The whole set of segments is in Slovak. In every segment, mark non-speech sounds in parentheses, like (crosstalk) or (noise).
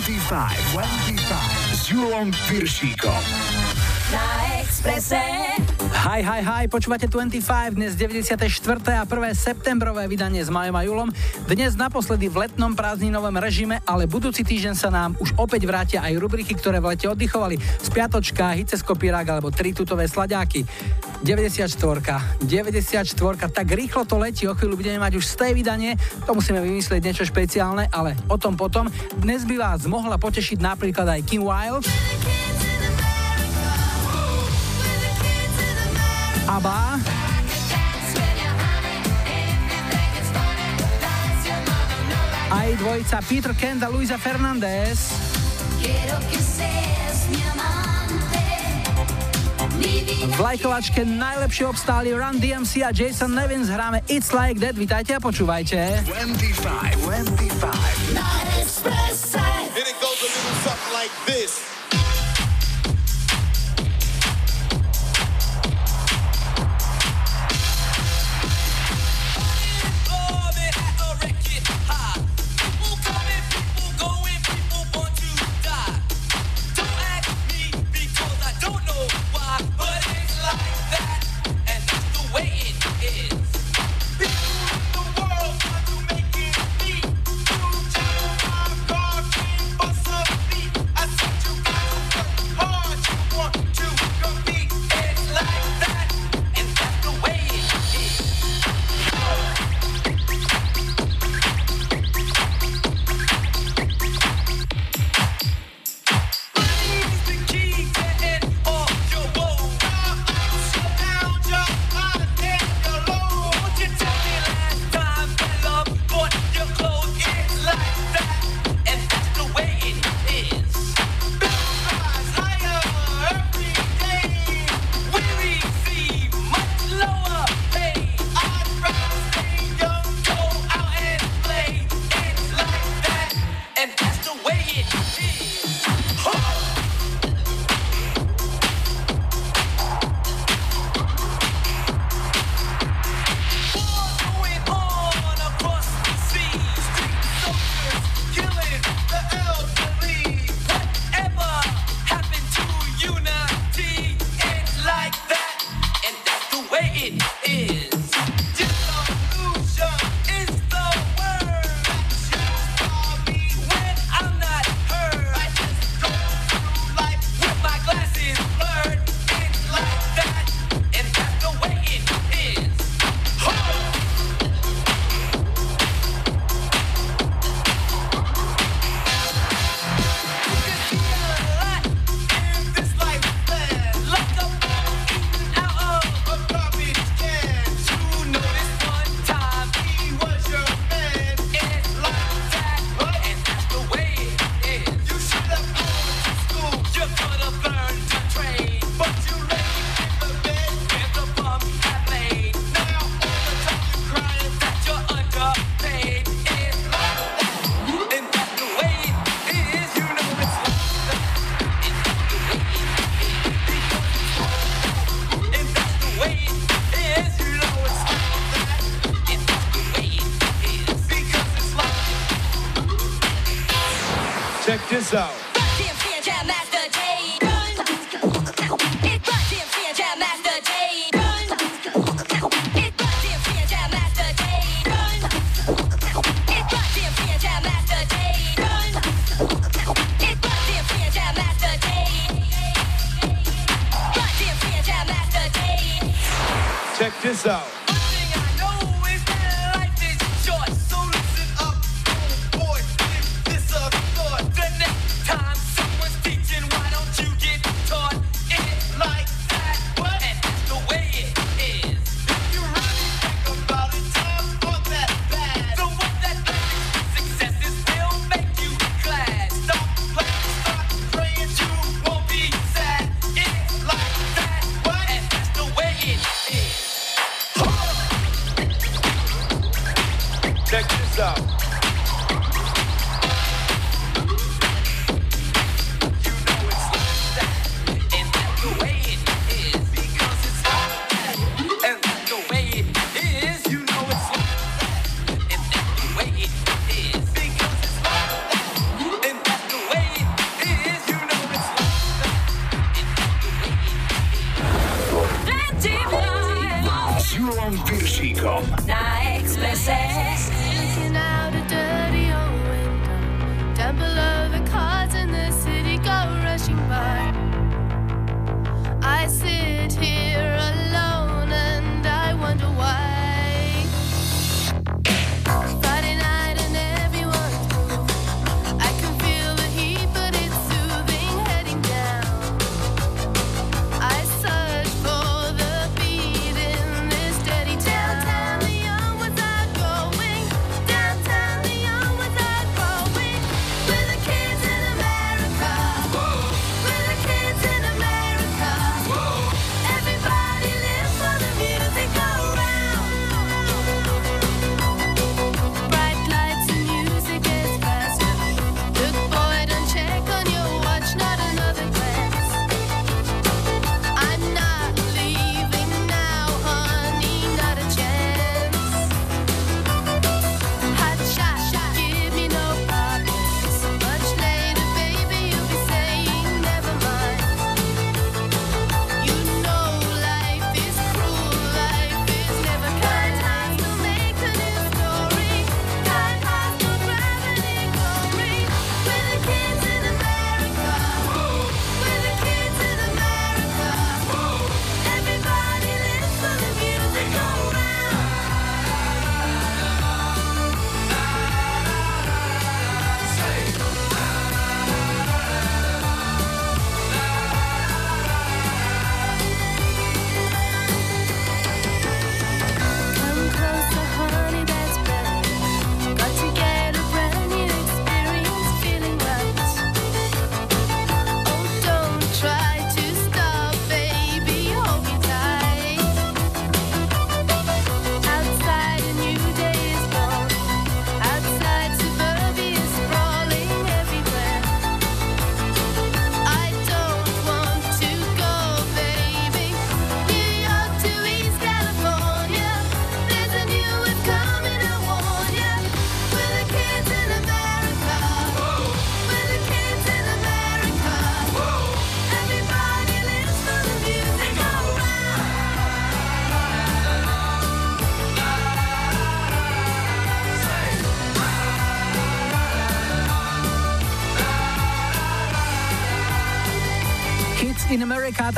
25, 25 s Julom Piršíkom. Na Expresse. Hi, hi, hi, počúvate 25, dnes 94. a 1. septembrové vydanie s Majom a Julom. Dnes naposledy v letnom prázdninovom režime, ale budúci týždeň sa nám už opäť vrátia aj rubriky, ktoré v lete oddychovali. Spiatočka, hice kopírák alebo tri tutové sladáky. 94. 94. Tak rýchlo to letí, o chvíľu budeme mať už z tej vydanie, to musíme vymyslieť niečo špeciálne, ale o tom potom. Dnes by vás mohla potešiť napríklad aj Kim Wilde. Aba. Aj dvojica Peter Kent a Luisa Fernández. V lajkovačke najlepšie obstáli Run DMC a Jason Nevins hráme It's Like That. Vítajte a počúvajte. 25, 25. Na Expresse. And it goes a little something like this.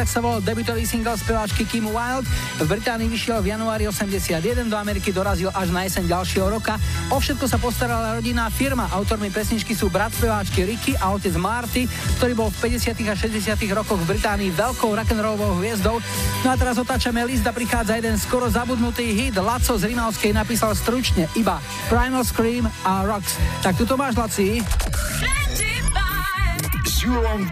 sa volal debutový single speváčky Kim Wilde. V Británii vyšiel v januári 81, do Ameriky dorazil až na jeseň ďalšieho roka. O všetko sa postarala rodinná firma. Autormi pesničky sú brat speváčky Ricky a otec Marty, ktorý bol v 50. a 60. rokoch v Británii veľkou rock'n'rollovou hviezdou. No a teraz otáčame list a prichádza jeden skoro zabudnutý hit. Laco z Rimavskej napísal stručne iba Primal Scream a Rocks. Tak tu to máš, Laci. Julom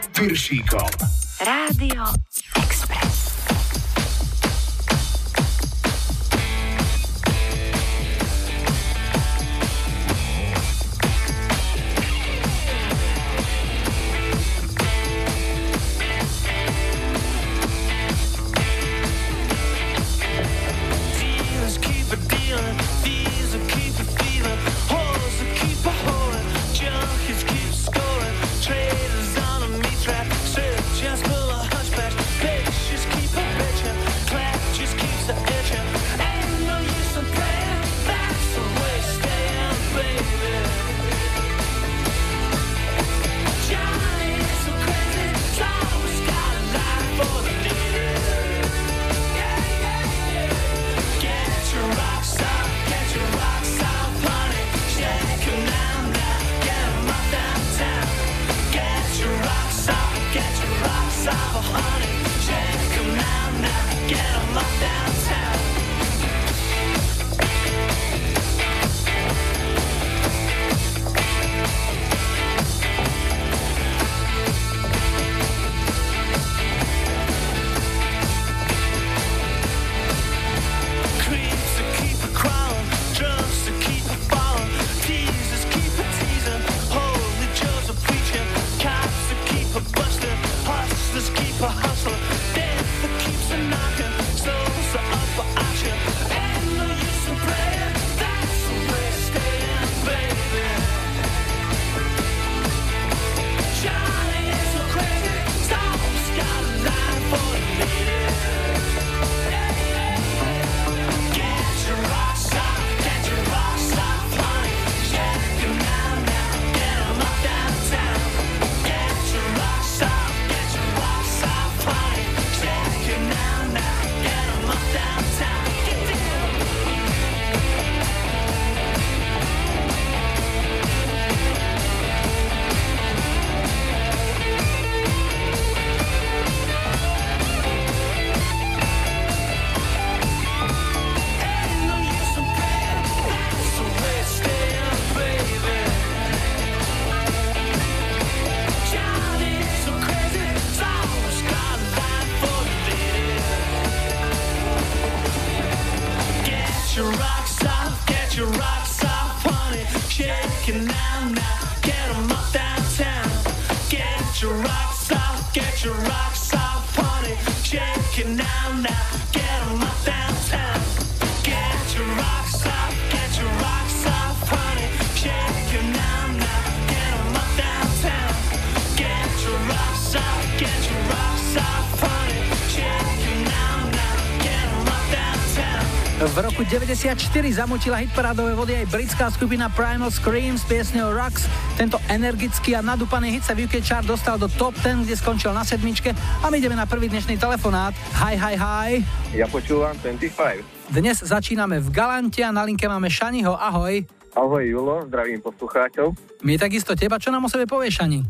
94 zamutila hitparádové vody aj britská skupina Primal Scream s piesňou Rocks. Tento energický a nadúpaný hit sa v UK chart dostal do top 10, kde skončil na sedmičke a my ideme na prvý dnešný telefonát. Hi, hi, hi. Ja počúvam 25. Dnes začíname v Galante a na linke máme Šaniho. Ahoj. Ahoj Julo, zdravím poslucháčov. My takisto teba, čo nám o sebe povieš, Šani?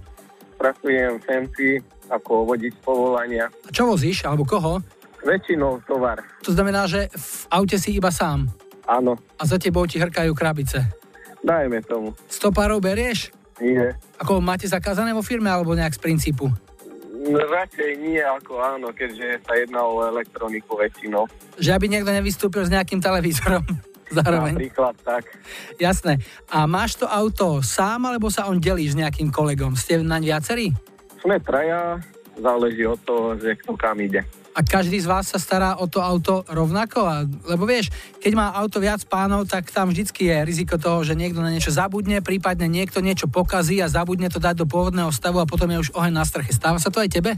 Pracujem v ako vodič povolania. A čo vozíš, alebo koho? Väčšinou tovar. To znamená, že v aute si iba sám Áno, a za tebou ti hrkajú krabice. dajme tomu. Stopárov berieš? Nie. Ako máte zakázané vo firme alebo nejak z princípu? No, radšej nie ako áno, keďže sa jedná o elektroniku väčšinou. Že aby niekto nevystúpil s nejakým televízorom (laughs) zároveň. Napríklad tak. Jasné. A máš to auto sám, alebo sa on delí s nejakým kolegom? Ste naň viacerí? Sme traja, záleží od toho, že kto kam ide. A každý z vás sa stará o to auto rovnako? A, lebo vieš, keď má auto viac pánov, tak tam vždycky je riziko toho, že niekto na niečo zabudne, prípadne niekto niečo pokazí a zabudne to dať do pôvodného stavu a potom je už oheň na streche. Stáva sa to aj tebe?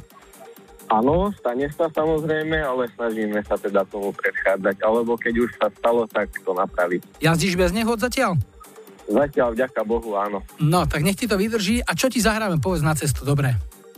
Áno, stane sa samozrejme, ale snažíme sa teda tomu predchádzať. Alebo keď už sa stalo, tak to napraviť. Jazdíš bez nehod zatiaľ? Zatiaľ vďaka Bohu áno. No, tak nech ti to vydrží. A čo ti zahráme? Povedz na cestu, dobre.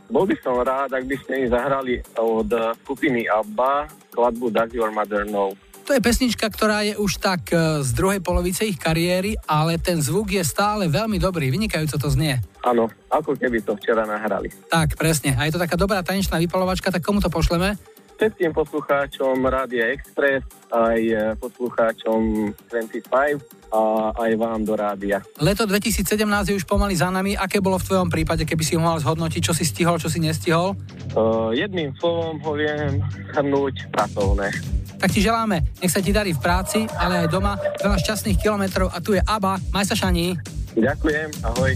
Bol by som rád, ak by ste mi zahrali od eh, skupiny ABBA skladbu Does Your Mother Know. To je pesnička, ktorá je už tak e, z druhej polovice ich kariéry, ale ten zvuk je stále veľmi dobrý, vynikajúco to znie. Áno, ako keby to včera nahrali. Tak, presne. A je to taká dobrá tanečná vypalovačka, tak komu to pošleme? Všetkým poslucháčom Rádia Express, aj eh, poslucháčom 25 a aj vám do rádia. Leto 2017 je už pomaly za nami. Aké bolo v tvojom prípade, keby si ho mal zhodnotiť, čo si stihol, čo si nestihol? Uh, jedným slovom ho viem hrnúť pracovné. Tak ti želáme, nech sa ti darí v práci, ale aj doma. Veľa šťastných kilometrov a tu je Aba. Maj sa Šani. Ďakujem, ahoj.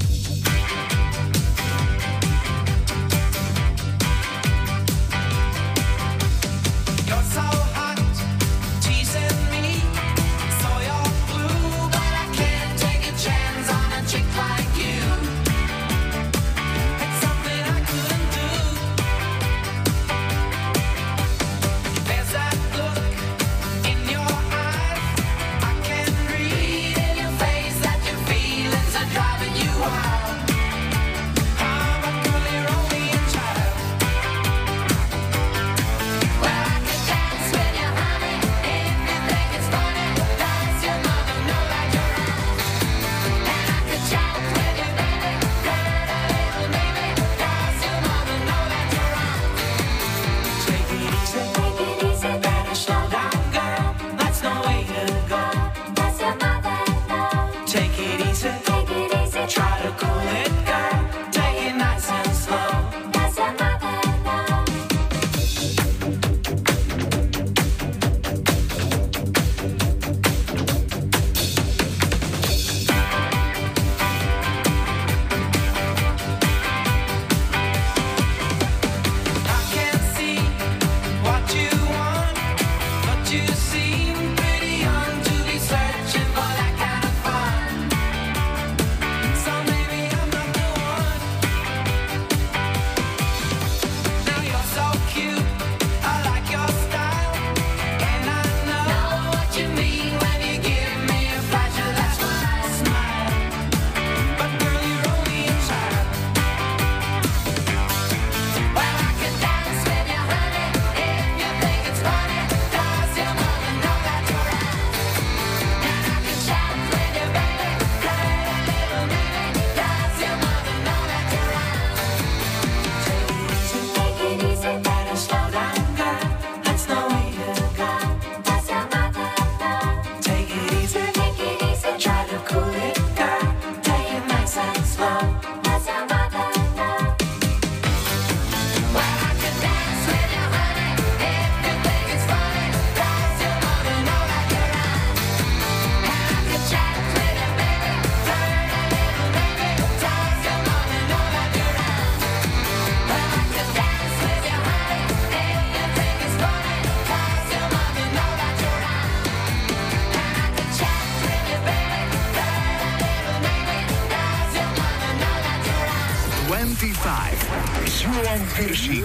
how good she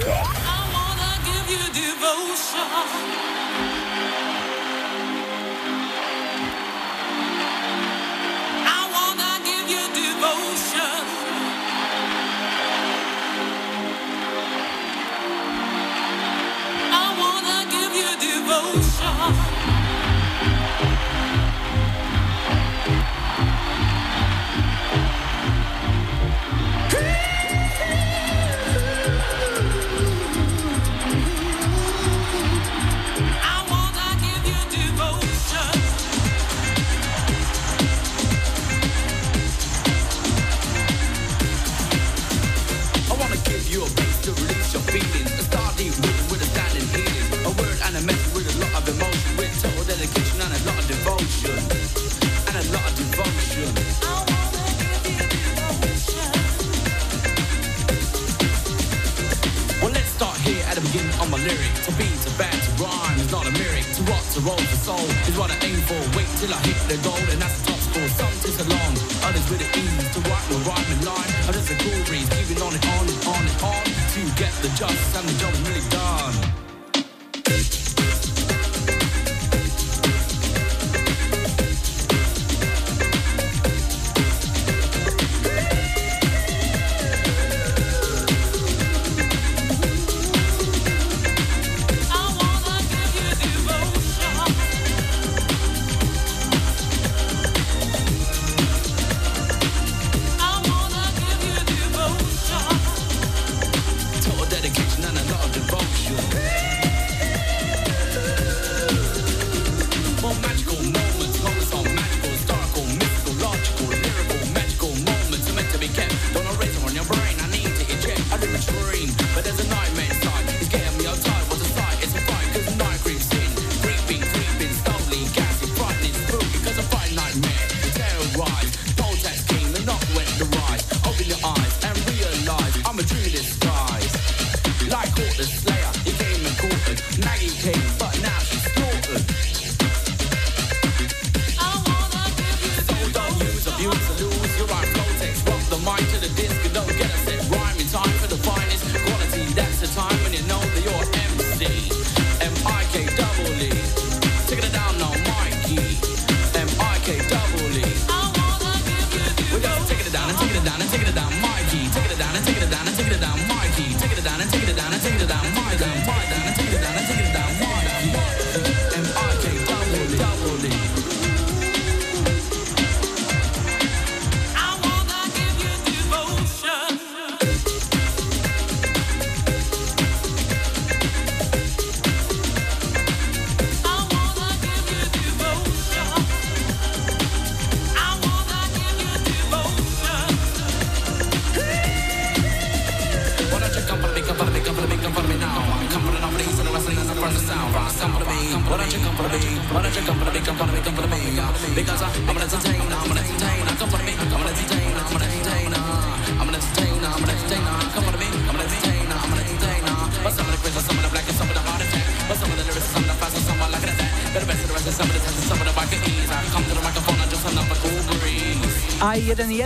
devotion.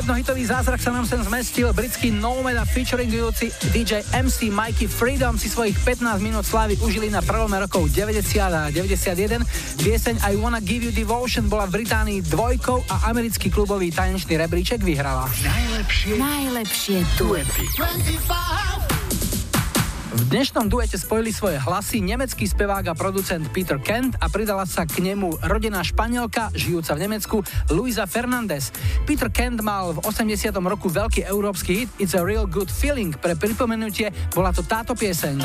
Jednohitový zázrak sa nám sem zmestil. Britský Nomad a featuringujúci DJ MC Mikey Freedom si svojich 15 minút slávy užili na prvom rokov 90 a 91. Pieseň I Wanna Give You Devotion bola v Británii dvojkou a americký klubový tanečný rebríček vyhrala. Najlepšie, najlepšie duety. 25 dnešnom duete spojili svoje hlasy nemecký spevák a producent Peter Kent a pridala sa k nemu rodená španielka, žijúca v Nemecku, Luisa Fernandez. Peter Kent mal v 80. roku veľký európsky hit It's a Real Good Feeling. Pre pripomenutie bola to táto pieseň.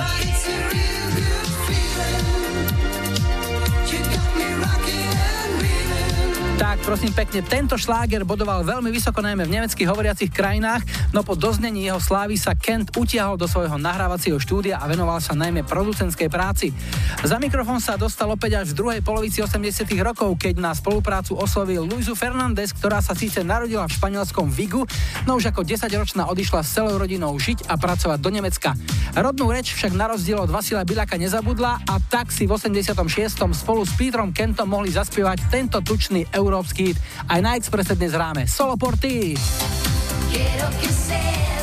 Prosím pekne, tento šláger bodoval veľmi vysoko najmä v nemeckých hovoriacich krajinách, no po doznení jeho slávy sa Kent utiahol do svojho nahrávacieho štúdia a venoval sa najmä producentskej práci. Za mikrofón sa dostal opäť až v druhej polovici 80 rokov, keď na spoluprácu oslovil Luisu Fernández, ktorá sa síce narodila v španielskom Vigu, no už ako 10-ročná odišla s celou rodinou žiť a pracovať do Nemecka. Rodnú reč však na rozdiel od Vasila Bilaka nezabudla a tak si v 86. spolu s Petrom Kentom mohli zaspievať tento tučný európsky skýt. Aj na Expresse dnes hráme Solo Porty. Quiero que sea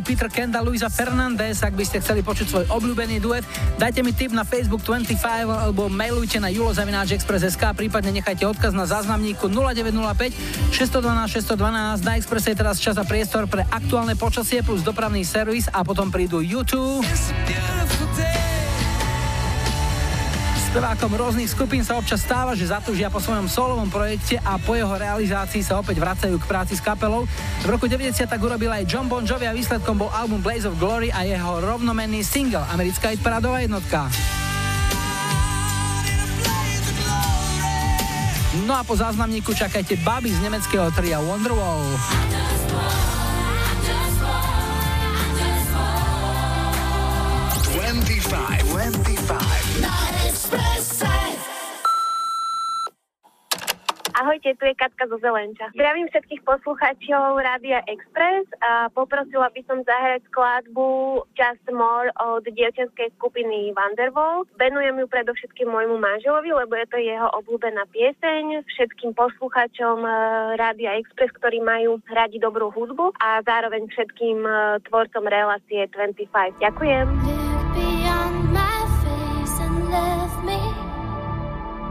boli Peter Kenda, Luisa Fernández. Ak by ste chceli počuť svoj obľúbený duet, dajte mi tip na Facebook 25 alebo mailujte na julozavináčexpress.sk, prípadne nechajte odkaz na záznamníku 0905 612 612. Na Expresse je teraz čas a priestor pre aktuálne počasie plus dopravný servis a potom prídu YouTube. Spevákom rôznych skupín sa občas stáva, že zatúžia po svojom solovom projekte a po jeho realizácii sa opäť vracajú k práci s kapelou. V roku 90 tak urobil aj John Bon Jovi a výsledkom bol album Blaze of Glory a jeho rovnomenný single, americká hitparádová jednotka. No a po záznamníku čakajte baby z nemeckého tria Wonderwall. Je Katka zo Zelenča. Zdravím všetkých poslucháčov Rádia Express a poprosila by som zahrať skladbu Just More od dievčenskej skupiny Wonderwall. Venujem ju predovšetkým môjmu manželovi, lebo je to jeho obľúbená pieseň. Všetkým poslucháčom eh, Rádia Express, ktorí majú radi dobrú hudbu a zároveň všetkým eh, tvorcom relácie 25. Ďakujem.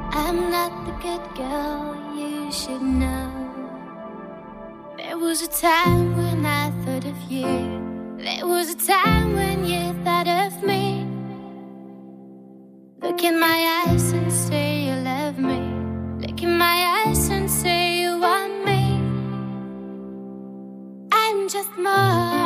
I'm not the good girl you should know. There was a time when I thought of you. There was a time when you thought of me. Look in my eyes and say you love me. Look in my eyes and say you want me. I'm just more.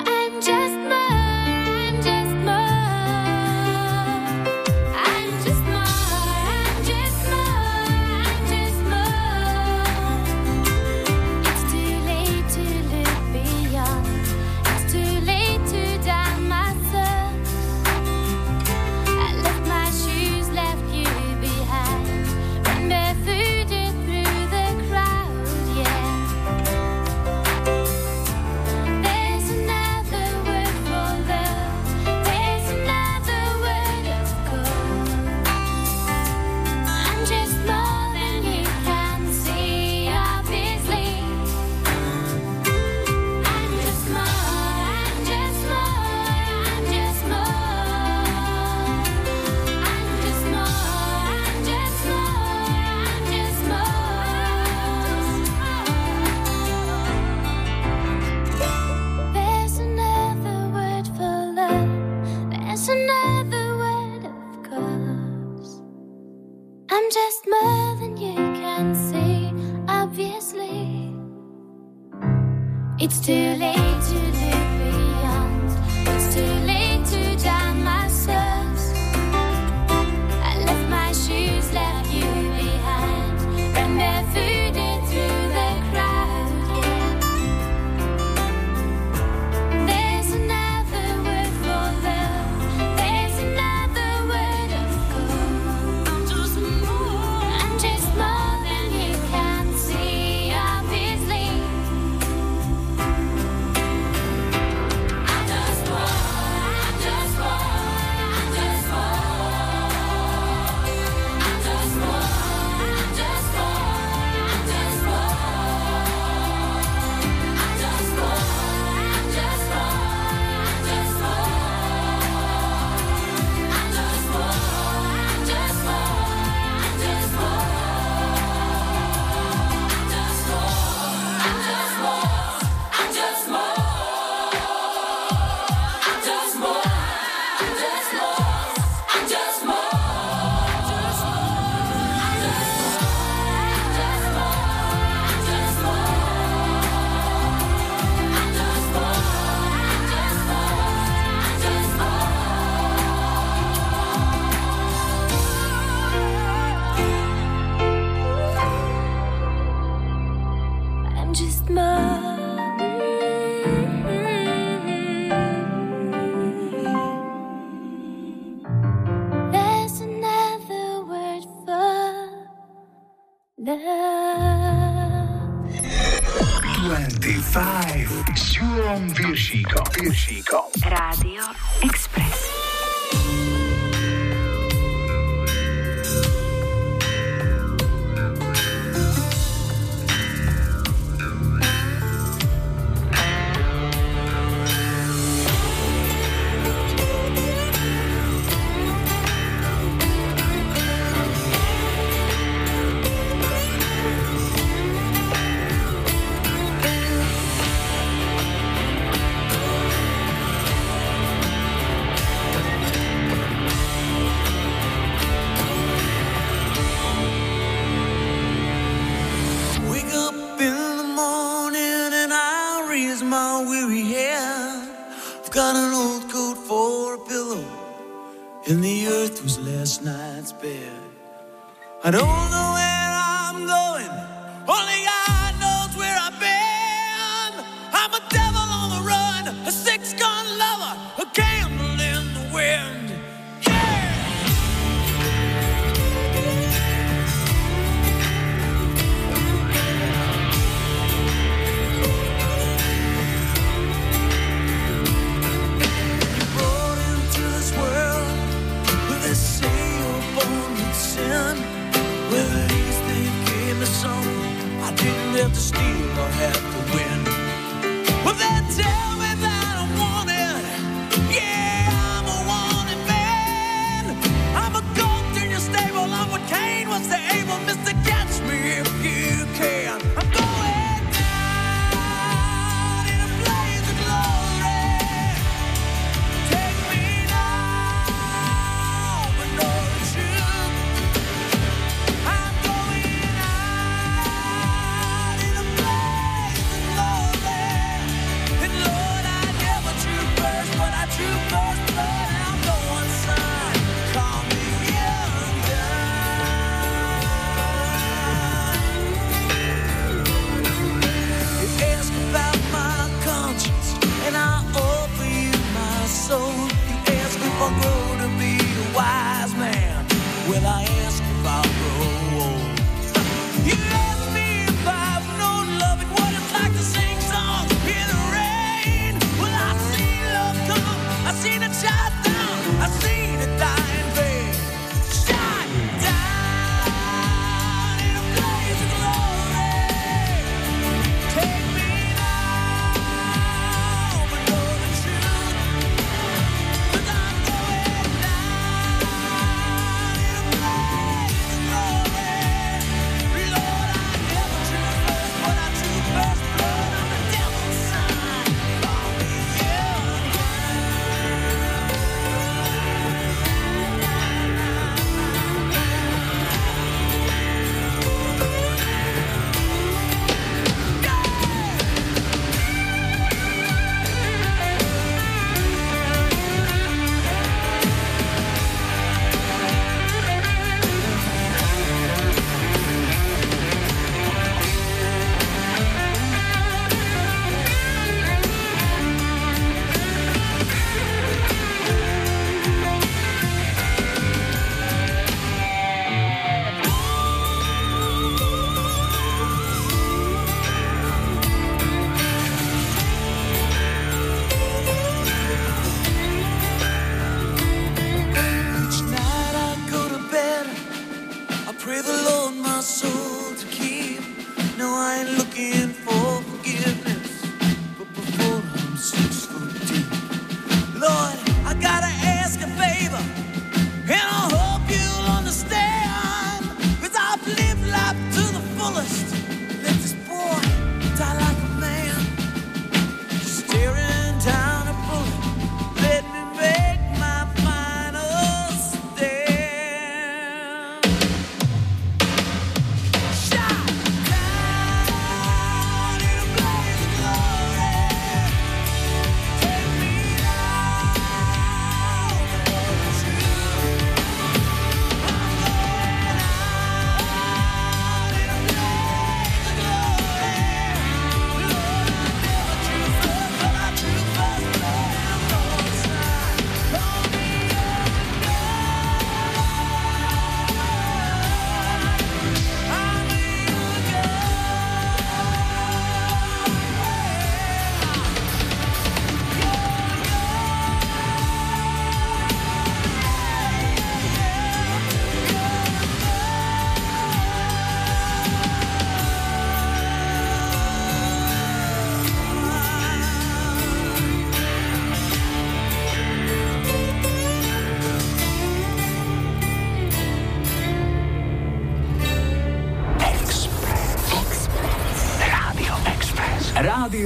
Viršíkom. Rádio Express.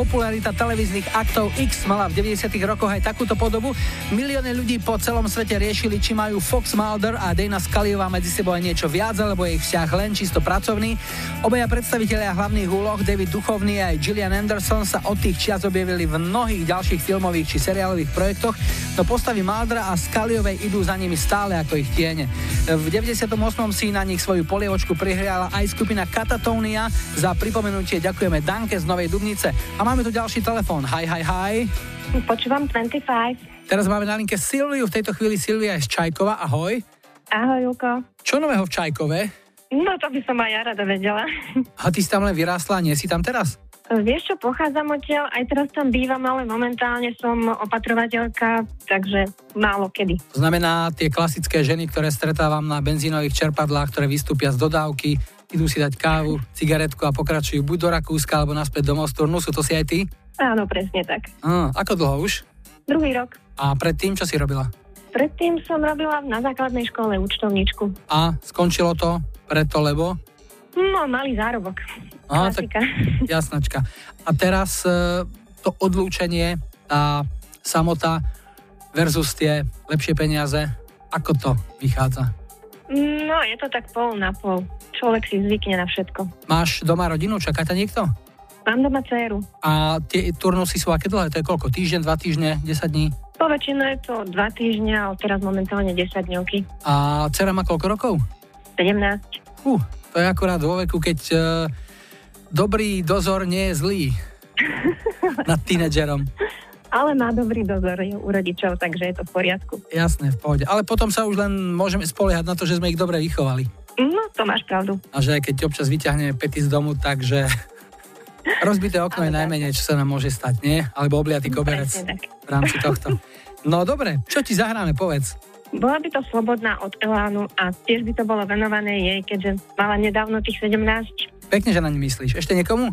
popularita televíznych aktov X mala v 90. rokoch aj takúto podobu. Milióny ľudí po celom svete riešili, či majú Fox Mulder a Dana Scullyová medzi sebou aj niečo viac, alebo je ich vzťah len čisto pracovný. Obaja predstavitelia hlavných úloh, David Duchovný a aj Gillian Anderson sa od tých čias objavili v mnohých ďalších filmových či seriálových projektoch, no postavy Muldera a Scullyovej idú za nimi stále ako ich tiene. V 98. si na nich svoju polievočku prihriala aj skupina Katatonia. Za pripomenutie ďakujeme Danke z Novej Dubnice. A máme tu ďalší telefón. Hi, hi, hi. Počúvam 25. Teraz máme na linke Silviu, v tejto chvíli Silvia je z Čajkova. Ahoj. Ahoj, Julko. Čo nového v Čajkove? No, to by som aj ja rada vedela. A ty si tam len vyrástla nie si tam teraz? Vieš čo, pochádzam odtiaľ, aj teraz tam bývam, ale momentálne som opatrovateľka, takže málo kedy. To znamená tie klasické ženy, ktoré stretávam na benzínových čerpadlách, ktoré vystúpia z dodávky, idú si dať kávu, cigaretku a pokračujú buď do Rakúska alebo naspäť do Mosturnu. Sú to si aj ty? Áno, presne tak. Á, ako dlho už? Druhý rok. A predtým, čo si robila? Predtým som robila na základnej škole účtovníčku. A skončilo to preto, lebo? No, malý zárobok. Aha, tak (laughs) jasnačka. A teraz e, to odlúčenie, tá samota versus tie lepšie peniaze, ako to vychádza? No, je to tak pol na pol. Človek si zvykne na všetko. Máš doma rodinu, čaká ťa niekto? Mám doma dceru. A tie turnusy sú aké dlhé? To je koľko? Týždeň, dva týždne, 10 dní? Poväčšinou je to dva týždňa, ale teraz momentálne 10 dňovky. A dcera má koľko rokov? 17. Uh, to je akurát vo veku, keď uh, dobrý dozor nie je zlý (laughs) nad tínedžerom. Ale má dobrý dozor u rodičov, takže je to v poriadku. Jasné, v pohode. Ale potom sa už len môžeme spoliehať na to, že sme ich dobre vychovali. No, to máš pravdu. A že keď občas vyťahne pety z domu, takže (laughs) rozbité okno je najmenej, čo sa nám môže stať, nie? Alebo obliatý koberec Presne tak. v rámci tohto. No dobre, čo ti zahráme, povedz. Bola by to slobodná od Elánu a tiež by to bolo venované jej, keďže mala nedávno tých 17. Pekne, že na ne myslíš. Ešte niekomu?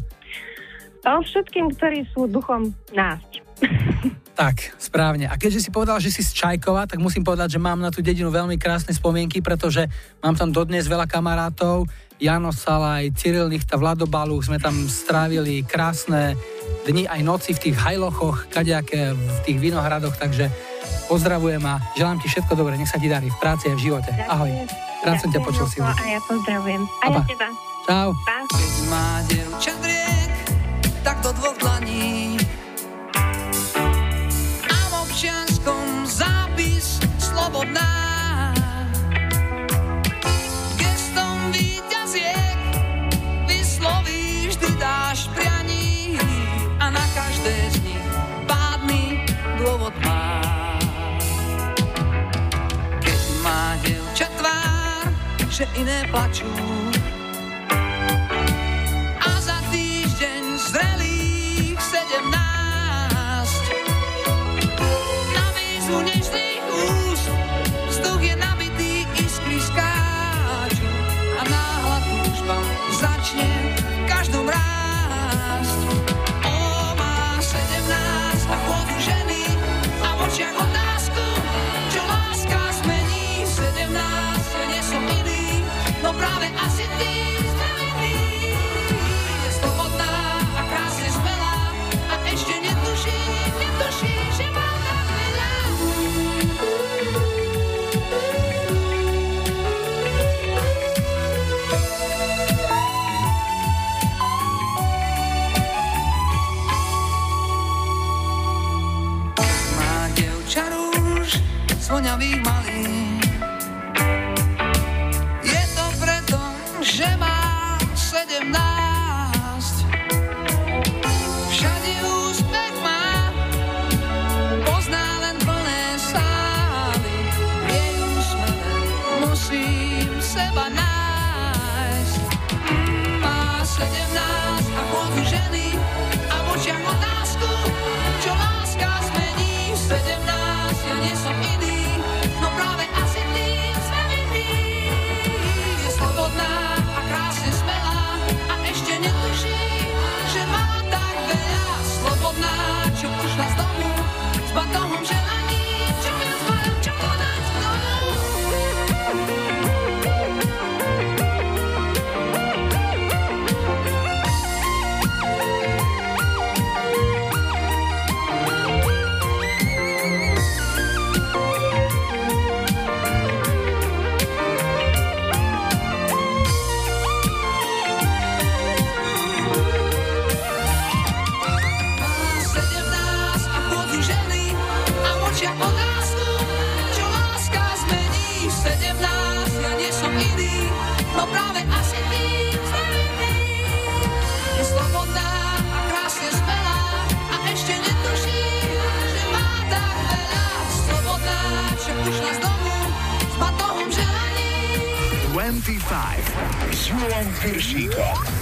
O všetkým, ktorí sú duchom násť. (laughs) Tak, správne. A keďže si povedal, že si z Čajkova, tak musím povedať, že mám na tú dedinu veľmi krásne spomienky, pretože mám tam dodnes veľa kamarátov. Jano Salaj, Cyril Nichta, Vlado Baluch, sme tam strávili krásne dni aj noci v tých hajlochoch, kadejaké v tých vinohradoch, takže pozdravujem a želám ti všetko dobré, nech sa ti darí v práci a v živote. Ahoj. Rád som ťa počul, Silvi. A ja pozdravujem. A ja teba. Čau. Pa. Keď má dievča driek, tak do dvoch dlaní. A v občianskom zápis slobodná. Že iné plačú, a za týždeň zrelých sedemnáct. Na výzvu nežných úst vzduch je nabitý, iskry skáču a náhla túžba začne v každom rásť. Voňavých malín. Čo prišla z domu, s batohom želaní, 25 s Julom Piršíkom.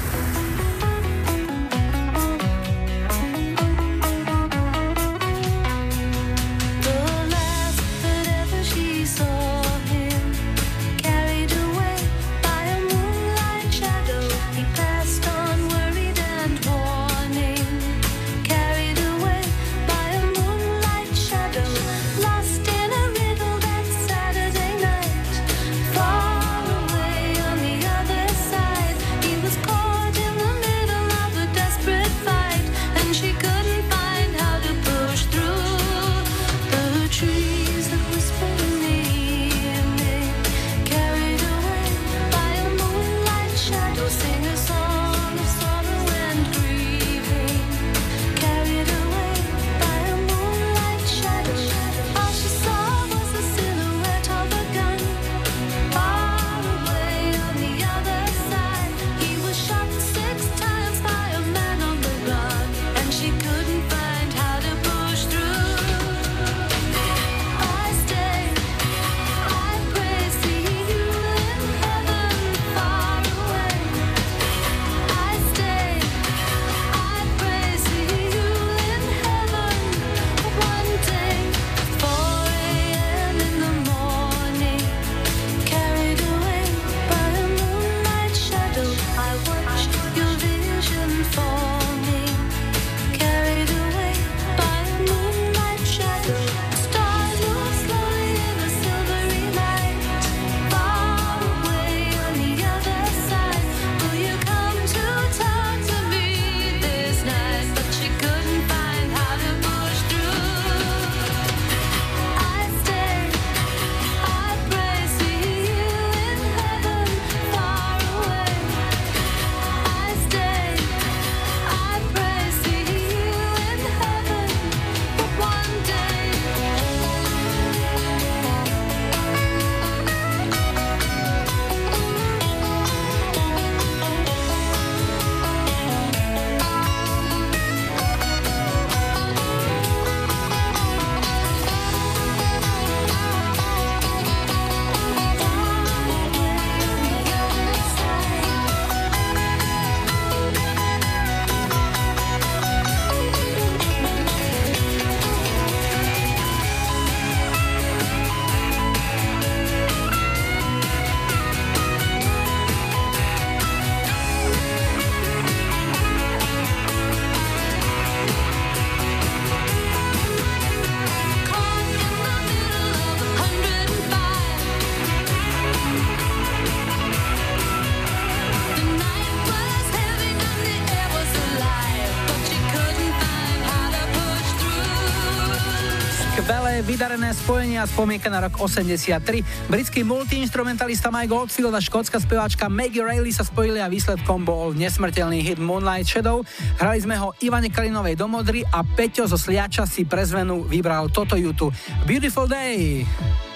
Spomienka na rok 83. Britský multiinstrumentalista Mike Oldfield a škótska speváčka Maggie Reilly sa spojili a výsledkom bol nesmrteľný hit Moonlight Shadow. Hrali sme ho Ivane Kalinovej do Modry a Peťo zo Sliača si pre zmenu vybral toto YouTube. Beautiful Day.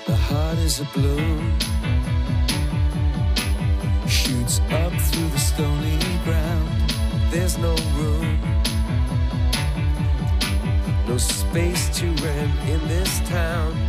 The heart is a bloom, shoots up through the stony ground. There's no room, no space to rent in this town.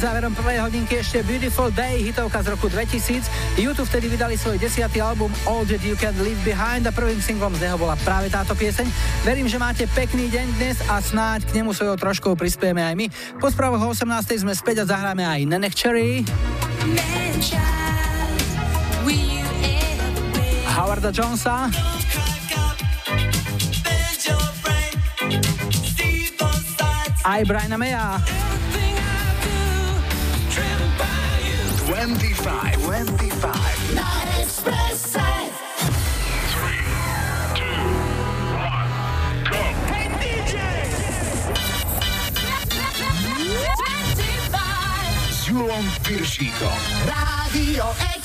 Pred záverom prvej hodinky ešte Beautiful Day, hitovka z roku 2000. YouTube vtedy vydali svoj desiatý album All That You Can Leave Behind a prvým singlom z neho bola práve táto pieseň. Verím, že máte pekný deň dnes a snáď k nemu svojou troškou prispieme aj my. Po správoch o 18. sme späť a zahráme aj Nenech Cherry, Howarda Jonesa, aj Briana Maya. 25, 25. Na Expresse. S Julom Piršíkom. Rádio Express.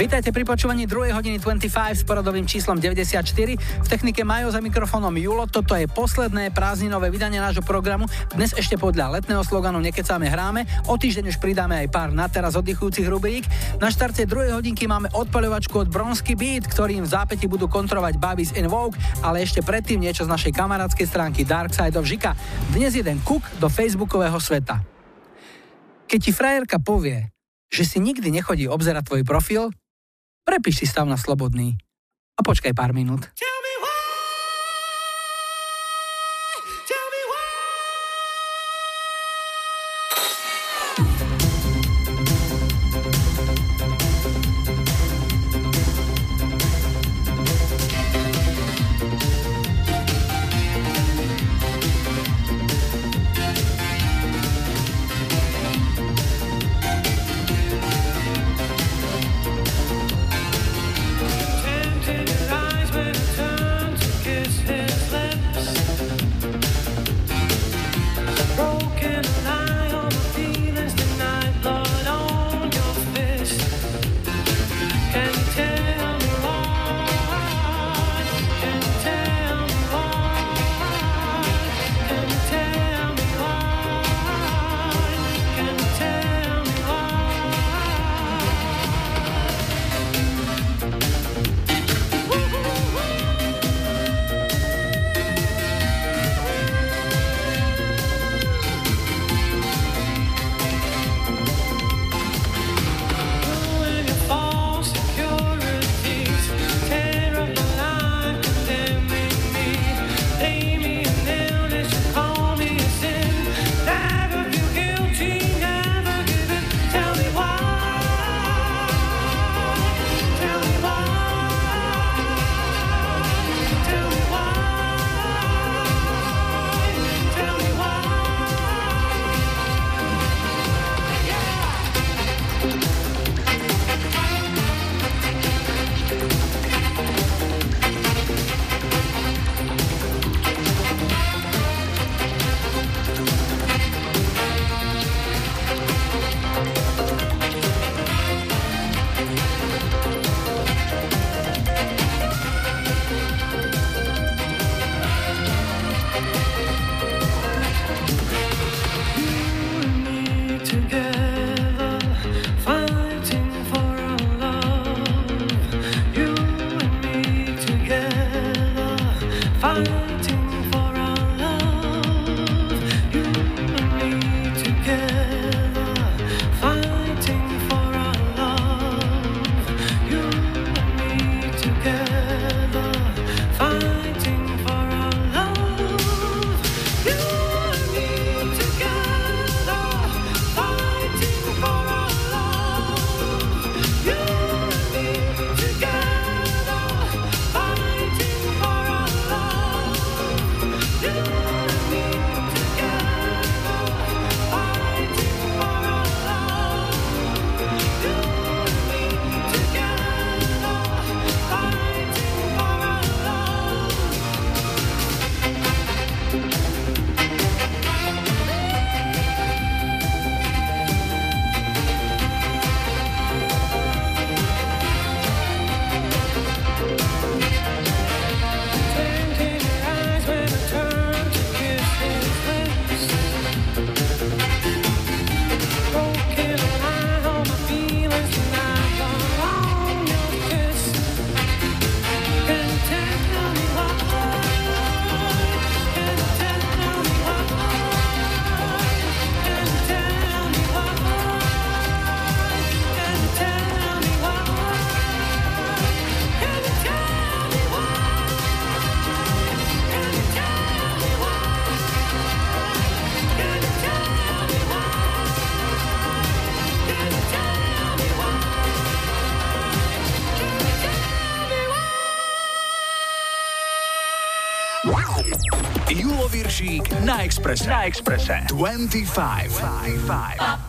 Vítajte pri počúvaní 2. hodiny 25 s poradovým číslom 94. V technike Majo za mikrofónom Julo. Toto je posledné prázdninové vydanie nášho programu. Dnes ešte podľa letného sloganu Nekecáme hráme. O týždeň už pridáme aj pár na teraz oddychujúcich rubrík. Na štarte 2. hodinky máme odpaľovačku od Bronsky Beat, ktorým v zápäti budú kontrolovať Babys in Vogue, ale ešte predtým niečo z našej kamarádskej stránky Dark Side of Žika. Dnes jeden kuk do facebookového sveta. Keď ti frajerka povie, že si nikdy nechodí obzerať tvoj profil, prepíš si stav na slobodný A počkaj pár minút. Exprese. Na Exprese. 25. 25.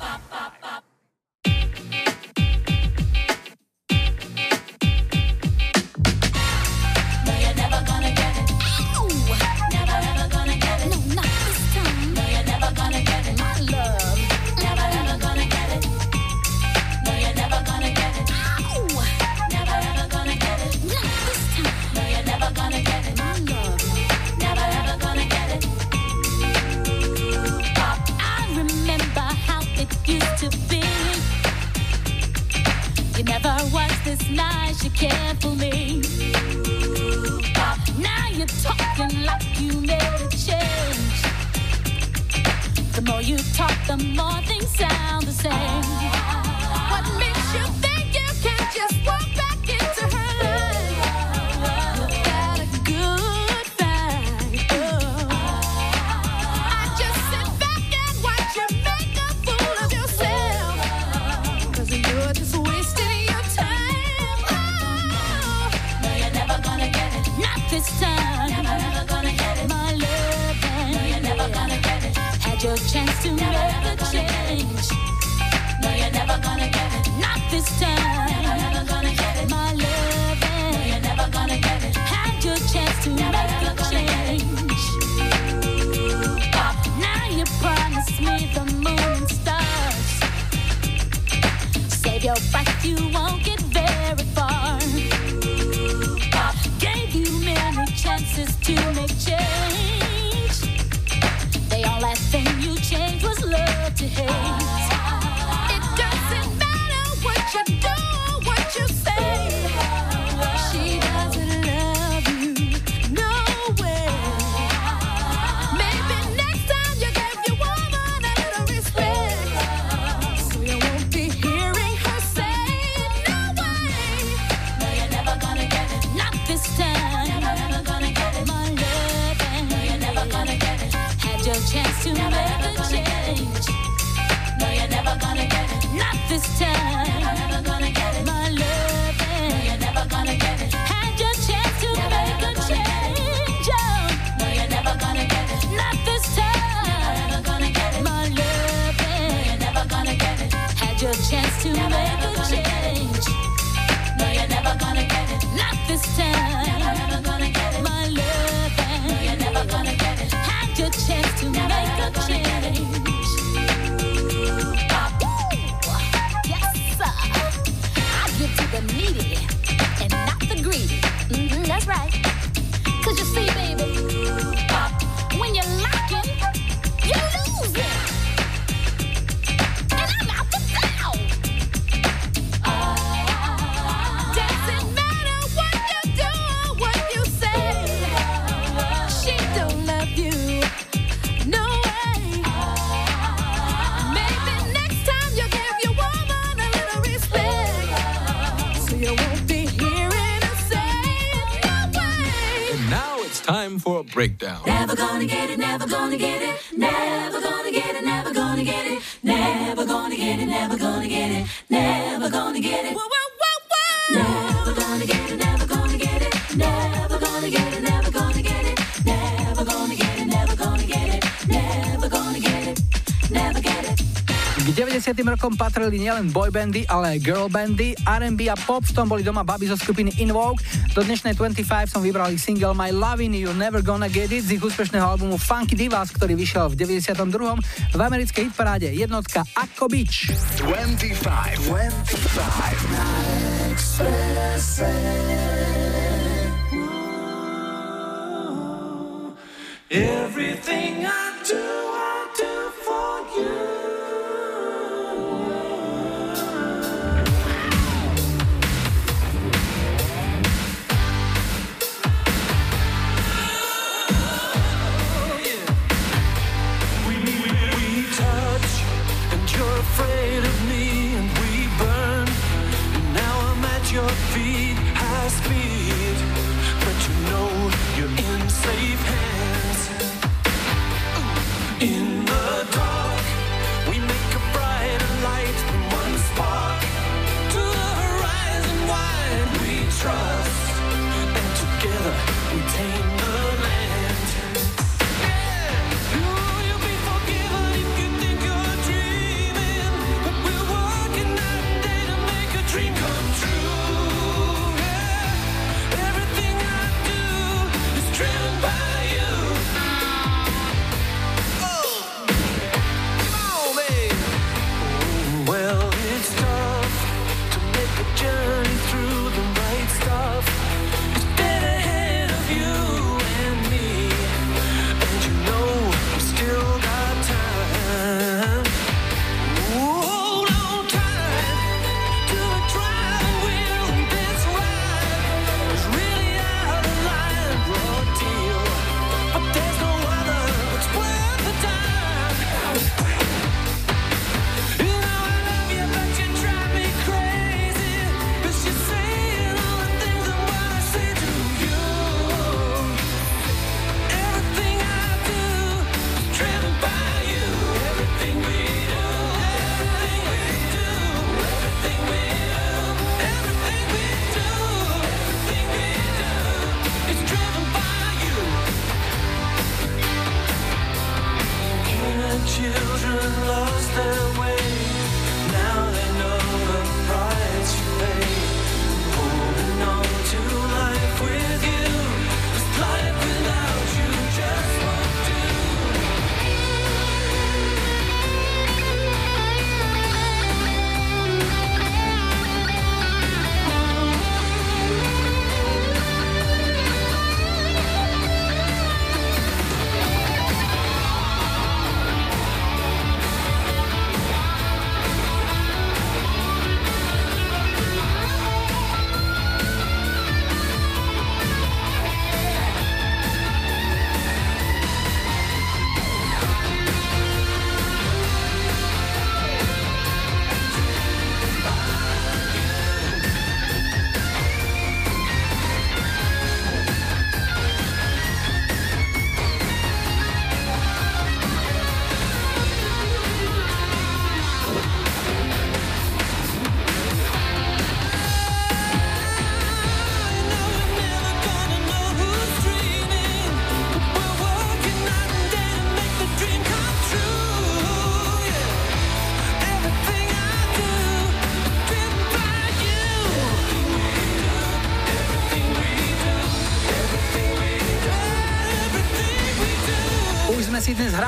vystrelili nielen boybandy, ale aj girlbandy, R&B a pop, v tom boli doma baby zo skupiny Invoke. Do dnešnej 25 som vybral ich single My Lovin' You Never Gonna Get It z ich úspešného albumu Funky Divas, ktorý vyšiel v 92. v americkej hitparáde jednotka Ako bič. 25, 25.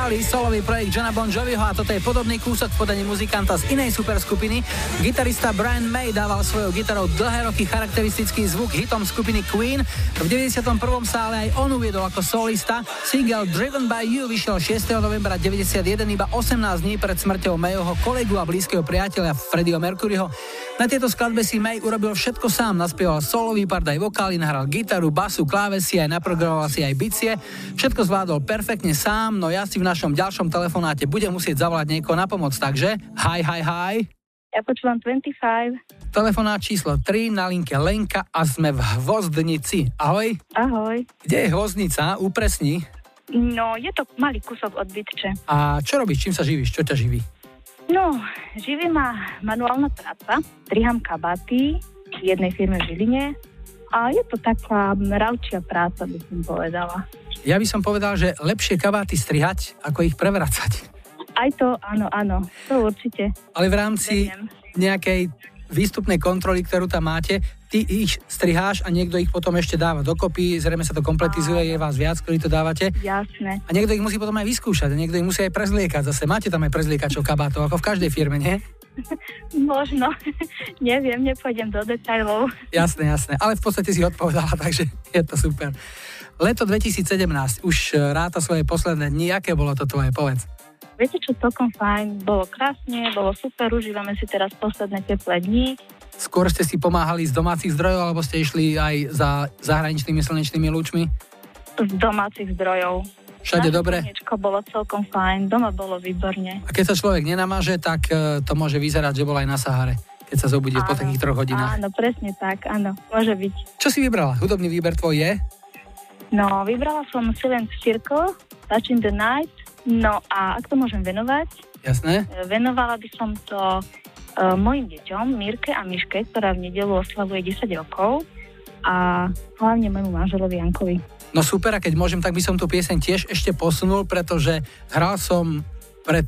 hrali solový projekt Johna Bon Joviho a toto je podobný kúsok v podaní muzikanta z inej superskupiny. Gitarista Brian May dával svojou gitarou dlhé roky charakteristický zvuk hitom skupiny Queen. V 91. sa ale aj on uviedol ako solista. Single Driven by You vyšiel 6. novembra 91 iba 18 dní pred smrťou Mayovho kolegu a blízkeho priateľa Freddieho Mercuryho. Na tieto skladbe si May urobil všetko sám, naspieval solový part aj vokály, nahral gitaru, basu, klávesy, aj naprogramoval si aj bicie. Všetko zvládol perfektne sám, no ja si v našom ďalšom telefonáte budem musieť zavolať niekoho na pomoc, takže hi, hi, hi. Ja počúvam 25. Telefonát číslo 3 na linke Lenka a sme v Hvozdnici. Ahoj. Ahoj. Kde je Hvozdnica? Upresni. No, je to malý kúsok od Bytče. A čo robíš? Čím sa živíš? Čo ťa živí? No, živí ma manuálna práca. Triham kabaty v jednej firme v Žiline. A je to taká mravčia práca, by som povedala. Ja by som povedal, že lepšie kabáty strihať, ako ich prevracať. Aj to, áno, áno, to určite. Ale v rámci nejakej výstupnej kontroly, ktorú tam máte, ty ich striháš a niekto ich potom ešte dáva dokopy, zrejme sa to kompletizuje, je vás viac, ktorí to dávate. Jasné. A niekto ich musí potom aj vyskúšať, a niekto ich musí aj prezliekať zase. Máte tam aj prezliekačov kabátov, ako v každej firme, nie? (laughs) Možno. (laughs) Neviem, nepôjdem do detajlov. (laughs) Jasné, jasné. Ale v podstate si odpovedala, takže je to super. Leto 2017, už ráta svoje posledné dni. Aké bolo to tvoje, povedz? Viete čo, celkom fajn. Bolo krásne, bolo super, užívame si teraz posledné teplé dni. Skôr ste si pomáhali z domácich zdrojov, alebo ste išli aj za zahraničnými slnečnými lúčmi? Z domácich zdrojov. Všade Naše dobre? bolo celkom fajn, doma bolo výborne. A keď sa človek nenamaže, tak e, to môže vyzerať, že bol aj na Sahare, keď sa zobudí po Áno. takých troch hodinách. Áno, presne tak, áno, môže byť. Čo si vybrala? Hudobný výber tvoj je? No, vybrala som Silent Circle, Touching the Night, no a ak to môžem venovať, Jasné? e, venovala by som to e, mojim deťom, Mirke a Miške, ktorá v nedelu oslavuje 10 rokov a hlavne môjmu manželovi Jankovi. No super, a keď môžem, tak by som tú pieseň tiež ešte posunul, pretože hral som pred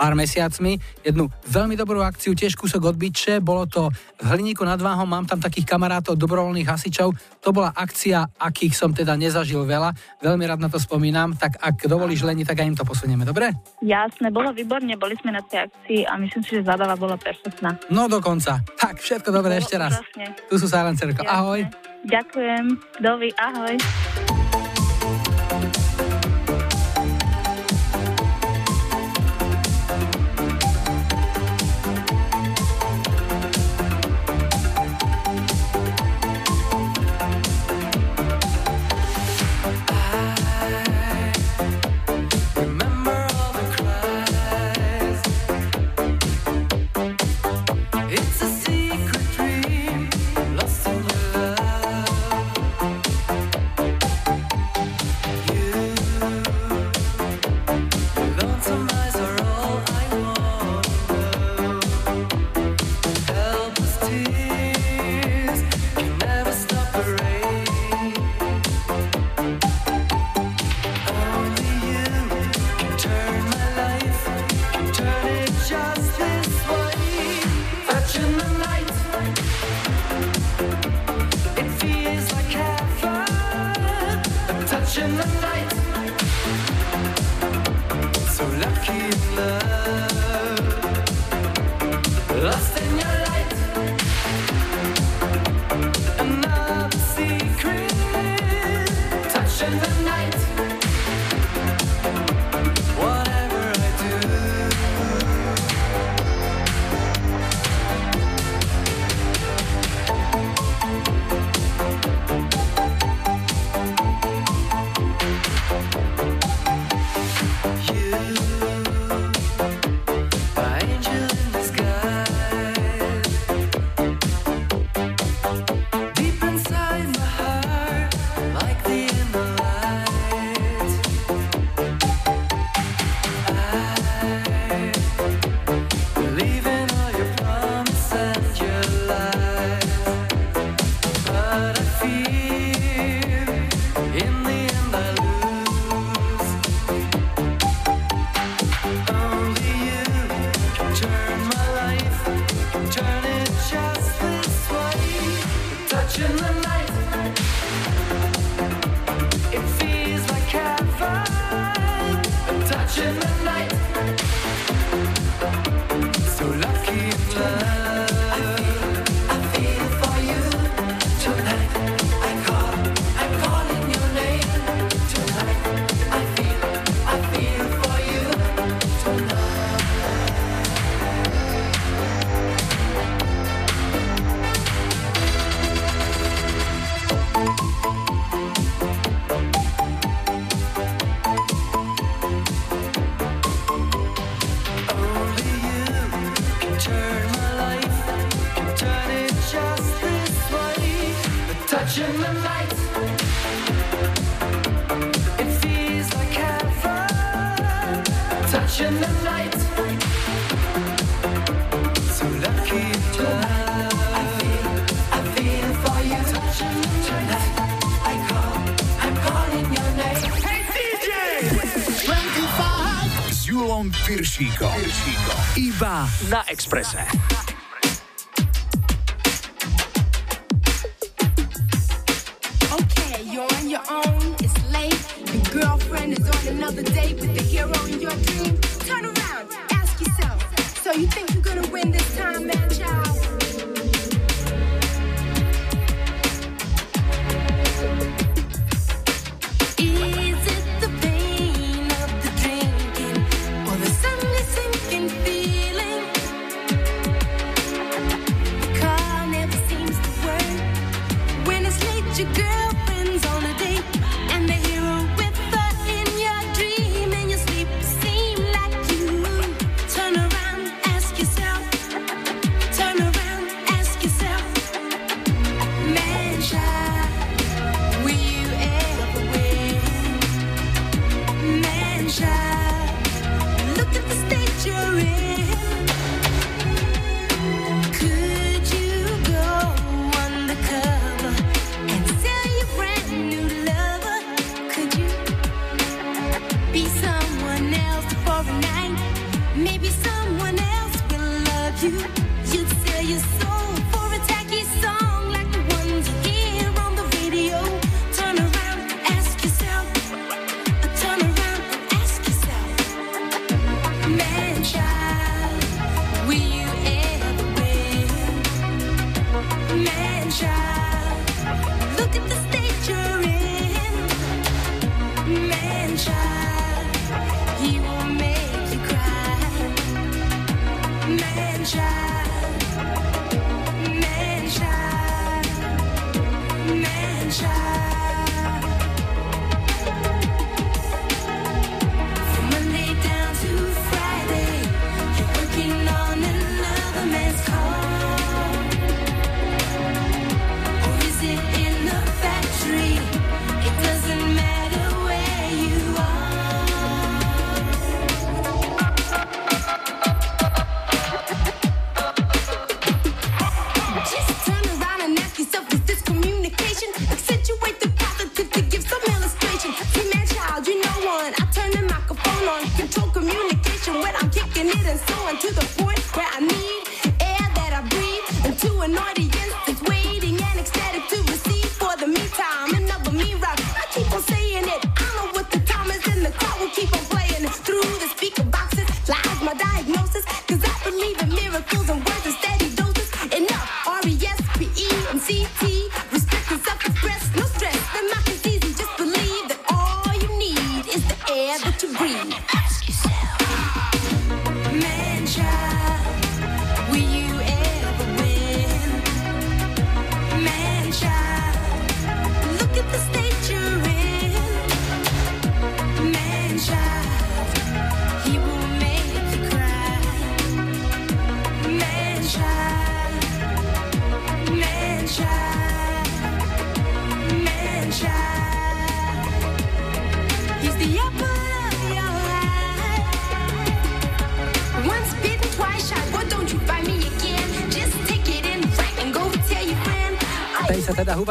pár mesiacmi jednu veľmi dobrú akciu, tiež kúsok od bolo to v Hliníku nad Váhom, mám tam takých kamarátov, dobrovoľných hasičov, to bola akcia, akých som teda nezažil veľa, veľmi rád na to spomínam, tak ak dovolíš Leni, tak aj im to posunieme, dobre? Jasné, bolo výborne, boli sme na tej akcii a myslím si, že zábava bola perfektná. No dokonca. Tak, všetko dobré ešte raz. úžasne. Tu sú. Jasné. Ahoj. Ďakujem, dovi, ahoj. na Exprese.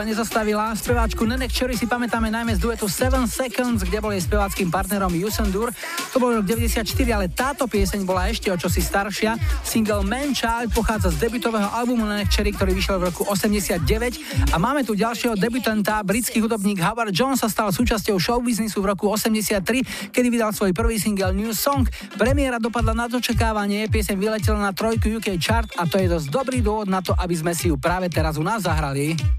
nezastavila. Speváčku Nenek Cherry si pamätáme najmä z duetu 7 Seconds, kde bol jej speváckým partnerom Yusendur. To bol rok 94, ale táto pieseň bola ešte o čosi staršia. Single Man Child pochádza z debutového albumu Nenek Cherry, ktorý vyšiel v roku 89. A máme tu ďalšieho debutanta, britský hudobník Howard Jones sa stal súčasťou showbiznisu v roku 83, kedy vydal svoj prvý single New Song. Premiéra dopadla na dočakávanie, pieseň vyletela na trojku UK chart a to je dosť dobrý dôvod na to, aby sme si ju práve teraz u nás zahrali.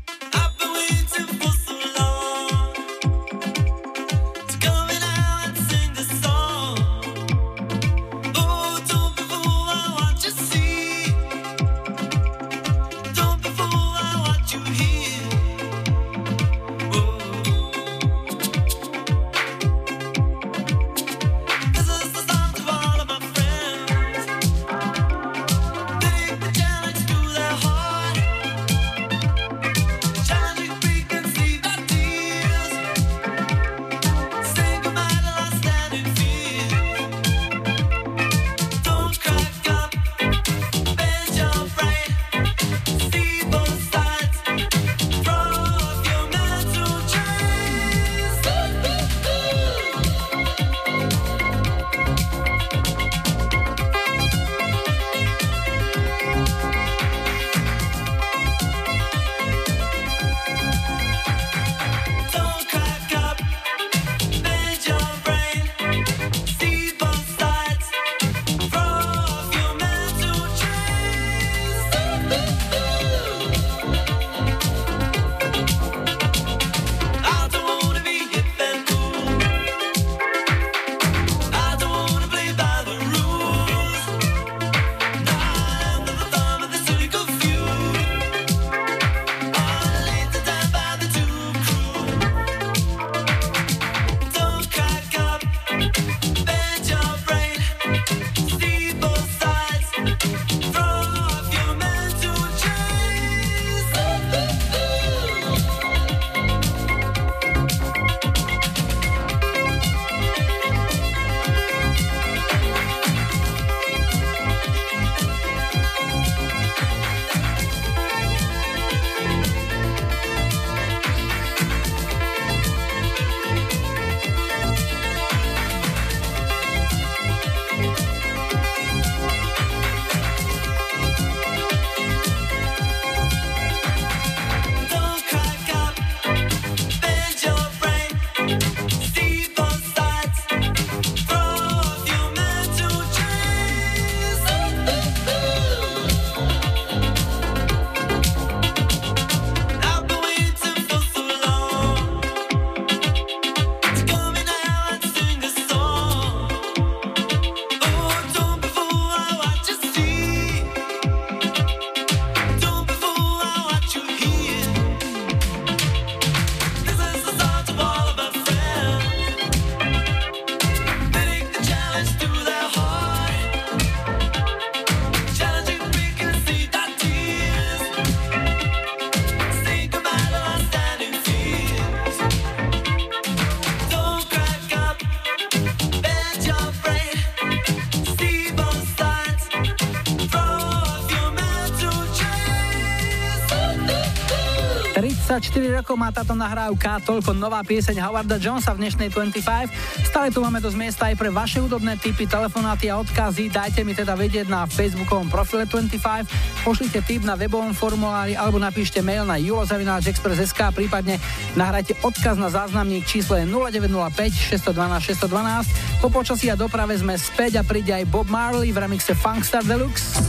24 rokov má táto nahrávka, toľko nová pieseň Howarda Jonesa v dnešnej 25. Stále tu máme dosť miesta aj pre vaše údobné tipy, telefonáty a odkazy. Dajte mi teda vedieť na facebookovom profile 25, pošlite tip na webovom formulári alebo napíšte mail na julozavináčexpress.sk prípadne nahrajte odkaz na záznamník číslo je 0905 612 612. Po počasí a doprave sme späť a príde aj Bob Marley v remixe Funkstar Deluxe.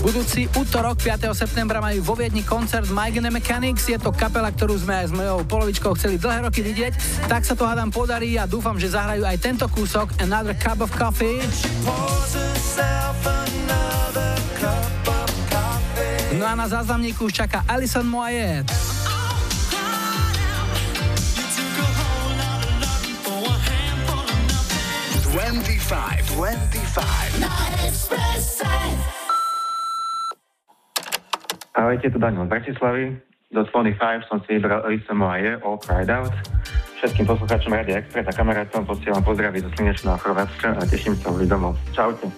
Budúci útorok 5. septembra majú vo Viedni koncert Mike and the Mechanics. Je to kapela, ktorú sme aj s mojou polovičkou chceli dlhé roky vidieť. Tak sa to hádam podarí a dúfam, že zahrajú aj tento kúsok Another Cup of Coffee. No a na záznamníku už čaká Alison Moyet. 25, 25. Ahojte, tu Daniel z Bratislavy. Do 25 som si vybral Elisa Moaje, All Cried Out. Všetkým poslucháčom Radia Express a kamarátom posielam pozdraví zo slnečného Chorvátska a teším sa už domov. Čaute.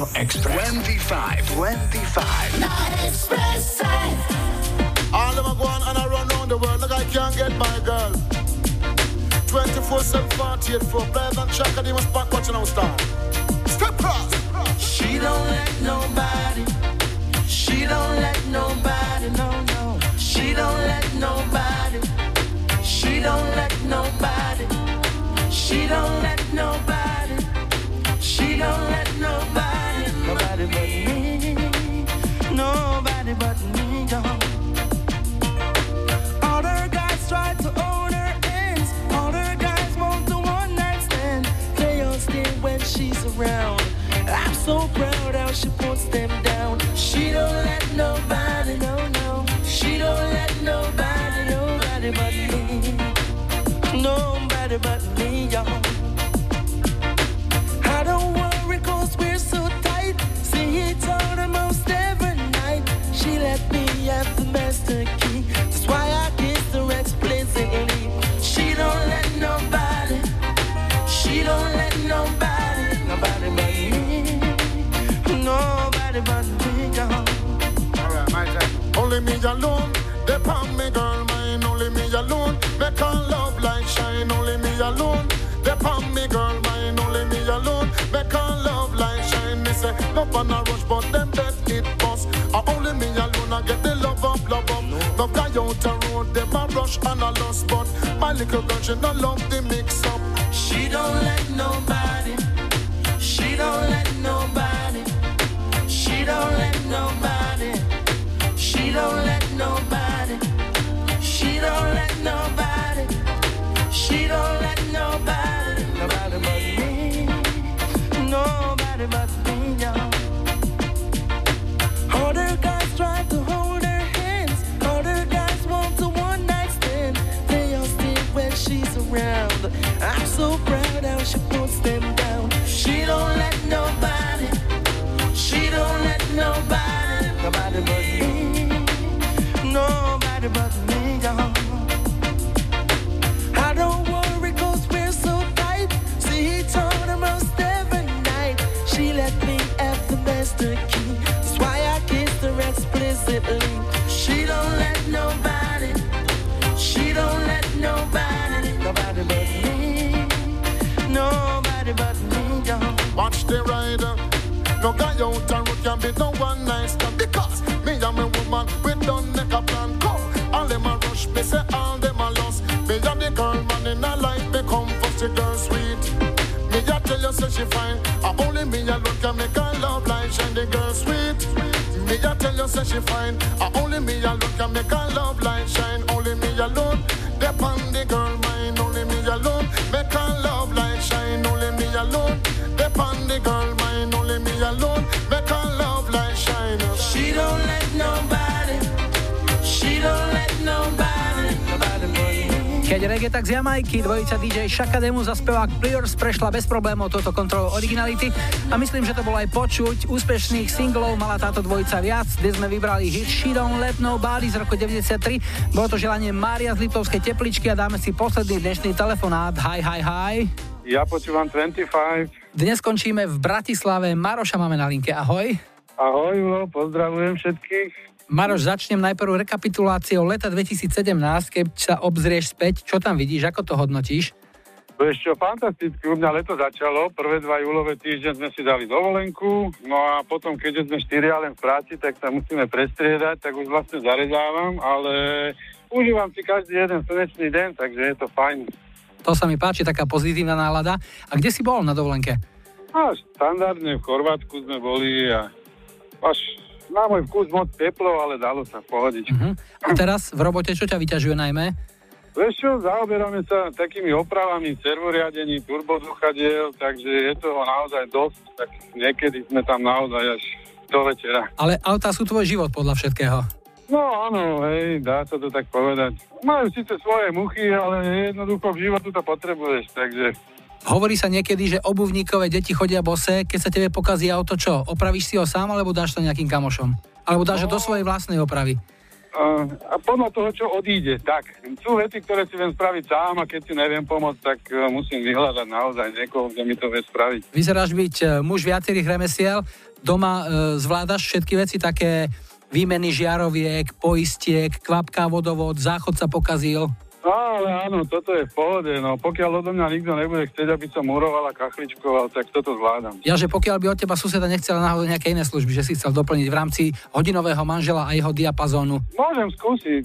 Radio Express. 25. 25. Na Expresse. All them a go on and I run round the world like I can't get my girl. 24 7 48 for players and track and they must back watching our star. Step cross. She don't let nobody. So proud how she puts them Only me alone. They palm me girl mine. Only me alone. Make her love like shine. Only me alone. They palm me girl mine. Only me alone. Make her love like shine. Me say love on a rush, but them bet it bust. I only me alone. I get the love up, love up. Love guy out the road. Them a rush and a lost, but my little girl she no love the mix up. She don't let nobody. She don't let nobody. She don't let nobody. She don't let nobody. She don't let nobody. She don't let nobody. Nobody but me. Nobody but me, y'all. All guys try to hold her hands. The guys want a one night stand. They all stay when she's around. I'm so proud how she puts them down. She don't let nobody. She don't let nobody. Nobody but. Nobody but me. I don't worry cause we're so tight. See, every night. She let me have the master key. That's why I kissed her explicitly. She don't let nobody. She don't let nobody. Nobody but me. Nobody but me. Watch the rider. No guy out the road can be no one nice a tell you say she fine. I only me alone can make her love like shine the girl sweet. Me a tell you say she fine. I only me alone can make her love like shine. Only me alone. Depend the girl mind. Only me alone make her love like shine. Only me alone. Depend the girl mind. Only me alone Keď reggae, tak z Jamajky, dvojica DJ Shaka Demus a spevák Pliers prešla bez problémov toto kontrolou originality a myslím, že to bolo aj počuť. Úspešných singlov mala táto dvojica viac, kde sme vybrali hit She Don't Let Nobody z roku 93. Bolo to želanie Mária z Litovskej tepličky a dáme si posledný dnešný telefonát. Hi, hi, hi. Ja počúvam 25. Dnes skončíme v Bratislave. Maroša máme na linke. Ahoj. Ahoj, Julo, pozdravujem všetkých. Maroš, začnem najprv rekapituláciou leta 2017, keď sa obzrieš späť, čo tam vidíš, ako to hodnotíš? Je ešte fantasticky, u mňa leto začalo, prvé dva júlové týždne sme si dali dovolenku, no a potom, keďže sme štyria len v práci, tak sa musíme prestriedať, tak už vlastne zarezávam, ale užívam si každý jeden slnečný deň, takže je to fajn. To sa mi páči, taká pozitívna nálada. A kde si bol na dovolenke? A štandardne v Chorvátsku sme boli a až na môj vkus moc teplo, ale dalo sa pohodiť. Uh-huh. A teraz v robote čo ťa vyťažuje najmä? Vieš čo, zaoberáme sa takými opravami, servoriadení, turbozduchadiel, takže je toho naozaj dosť, tak niekedy sme tam naozaj až do večera. Ale autá sú tvoj život podľa všetkého. No áno, hej, dá sa to tak povedať. Majú síce svoje muchy, ale jednoducho v životu to potrebuješ, takže Hovorí sa niekedy, že obuvníkové deti chodia bose, keď sa tebe pokazí auto, čo? Opravíš si ho sám, alebo dáš to nejakým kamošom? Alebo dáš ho do svojej vlastnej opravy? Uh, a podľa toho, čo odíde, tak. Sú veci, ktoré si viem spraviť sám a keď si neviem pomôcť, tak uh, musím vyhľadať naozaj niekoho, kto mi to vie spraviť. Vyzeráš byť e, muž viacerých remesiel, doma e, zvládaš všetky veci také výmeny žiaroviek, poistiek, kvapka, vodovod, záchod sa pokazil. No, ale áno, toto je v pohode, no pokiaľ odo mňa nikto nebude chcieť, aby som muroval a kachličkoval, tak toto zvládam. Ja, že pokiaľ by od teba suseda nechcela náhodou nejaké iné služby, že si chcel doplniť v rámci hodinového manžela a jeho diapazónu. Môžem skúsiť.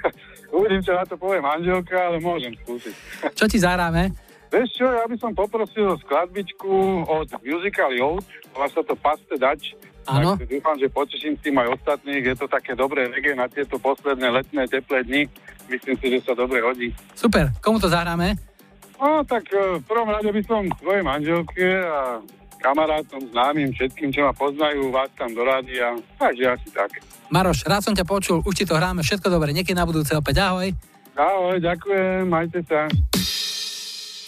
(laughs) Uvidím, čo na to povie manželka, ale môžem skúsiť. (laughs) Čo ti zahráme? Vieš čo, ja by som poprosil o skladbičku od Musical Youth, volá sa to Paste Dač. Áno. Dúfam, že poteším tým aj ostatných. Je to také dobré reggae na tieto posledné letné teplé dni. Myslím si, že sa dobre hodí. Super, komu to zahráme? No tak e, v prvom rade by som svojej manželke a kamarátom, známym, všetkým, čo ma poznajú, vás tam do rádia. Takže asi tak. Maroš, rád som ťa počul, už ti to hráme, všetko dobre, niekedy na budúce opäť, ahoj. Ahoj, ďakujem, majte sa.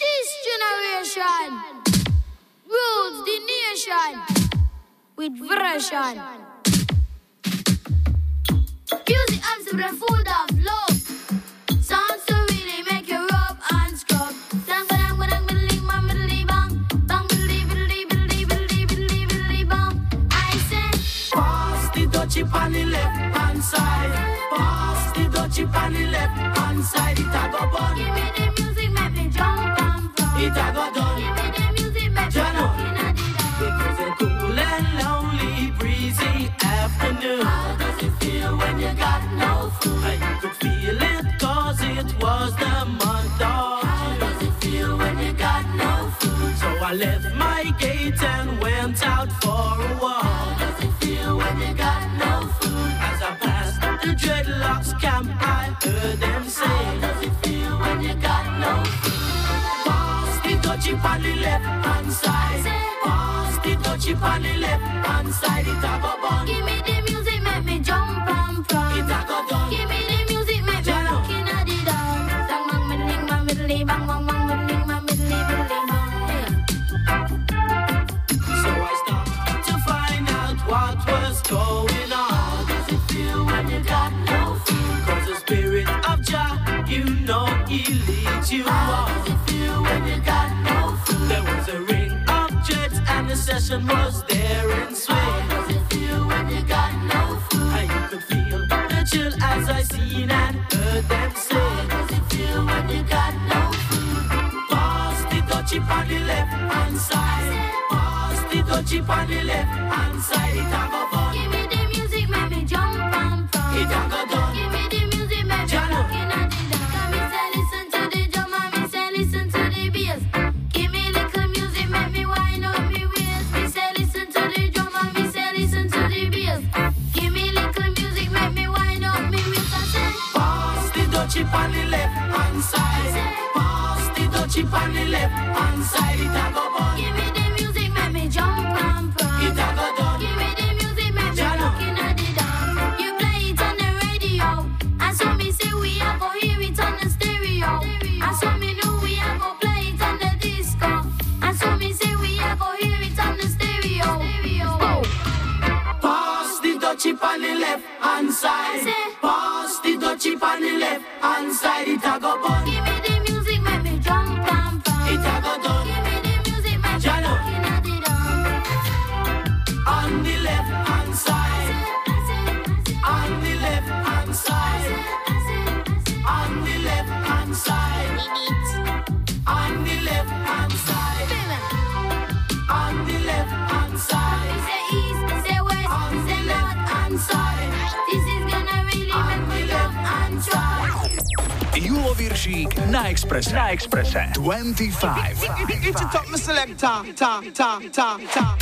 This generation rules the nation with version. Music to be full of love. On the left hand side. Pass the dutchie on the left hand side. It a go bun. give me the music, make me jump and from. It a go done. Give me the music, make me at It was a cool and lonely, breezy afternoon. How does it feel when you got no food? I could feel it cause it was the month of How does it feel when you got no food? So I left camp, I heard them say, How does it feel when you got no food? Pass the dutchie on the left hand side. Pass the dutchie on the left hand side. It a go you How on. does it feel when you got no food? There was a ring of jets and the session was there in swing. How does it feel when you got no food? You could feel the chill as I seen and heard them How does it feel when you got no food? Pass the dutchie on the left hand side. Pass the dutchie on the left hand side. 25. It's a top, selector. Ta, ta, ta, ta, ta.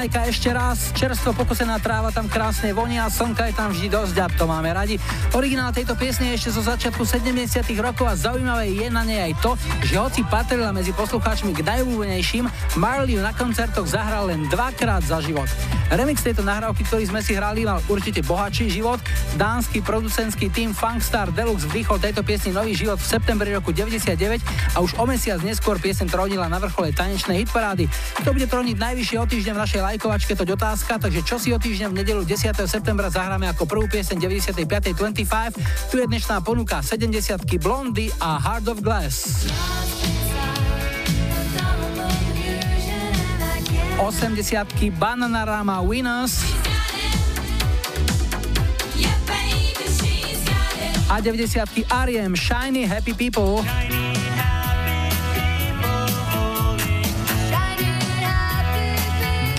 Jamajka ešte raz, čerstvo pokosená tráva tam krásne vonia, slnka je tam vždy dosť a to máme radi. Originál tejto piesne je ešte zo začiatku 70 rokov a zaujímavé je na nej aj to, že hoci patrila medzi poslucháčmi k najobľúbenejším, Marley na koncertoch zahral len dvakrát za život. Remix tejto nahrávky, ktorý sme si hrali, mal určite bohatší život. Dánsky producentský tým Funkstar Deluxe vdýchol tejto piesni nový život v septembri roku 99 a už o mesiac neskôr piesen trónila na vrchole tanečnej hitparády. Kto bude tróniť najvyššie o týždeň v našej lajkovačke, toť otázka, takže čo si o týždeň v nedelu 10. septembra zahráme ako prvú pieseň 95. 25. Tu je dnešná ponuka 70 Blondy a Heart of Glass. 80 Bananarama Winners a 90 Ariem Shiny Happy People.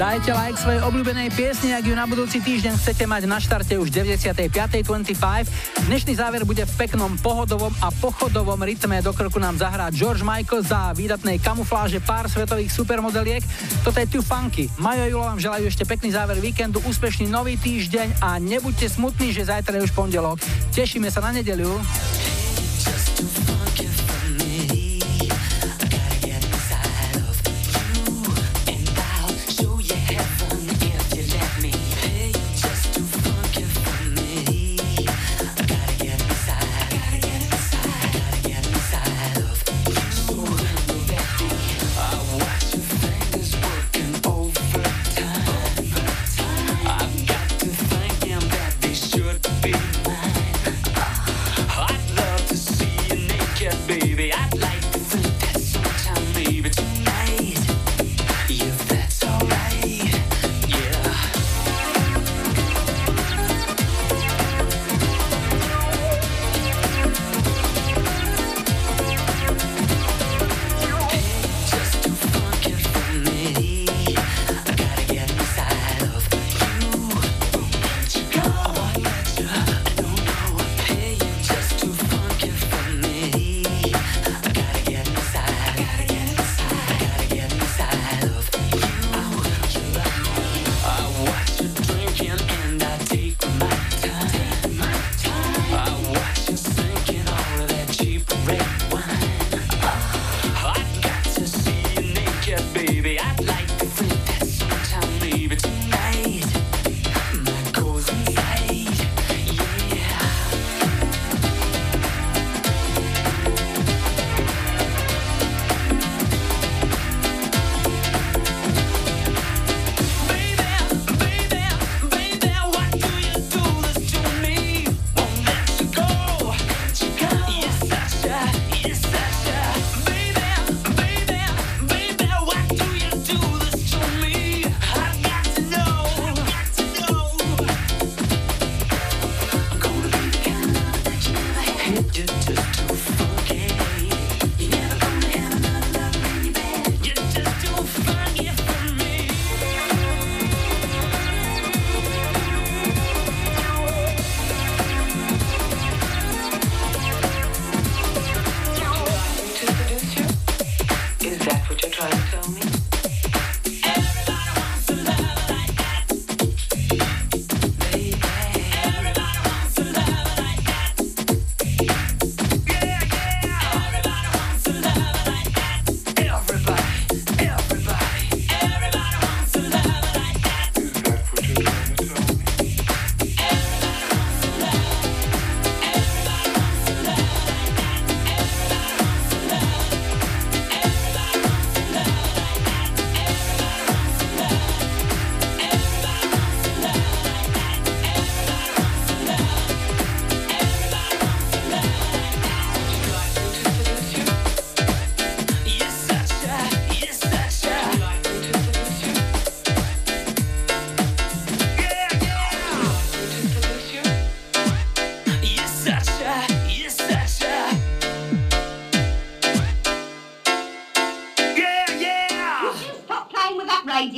Dajte like svojej obľúbenej piesni, ak ju na budúci týždeň chcete mať na štarte už 95.25. Dnešný záver bude v peknom pohodovom a pochodovom rytme. Do krku nám zahrá George Michael za výdatnej kamufláže pár svetových supermodeliek. Toto je Too Funky. Majo Julo vám želajú ešte pekný záver víkendu, úspešný nový týždeň a nebuďte smutní, že zajtra je už pondelok. Tešíme sa na nedeľu.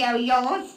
Playing with that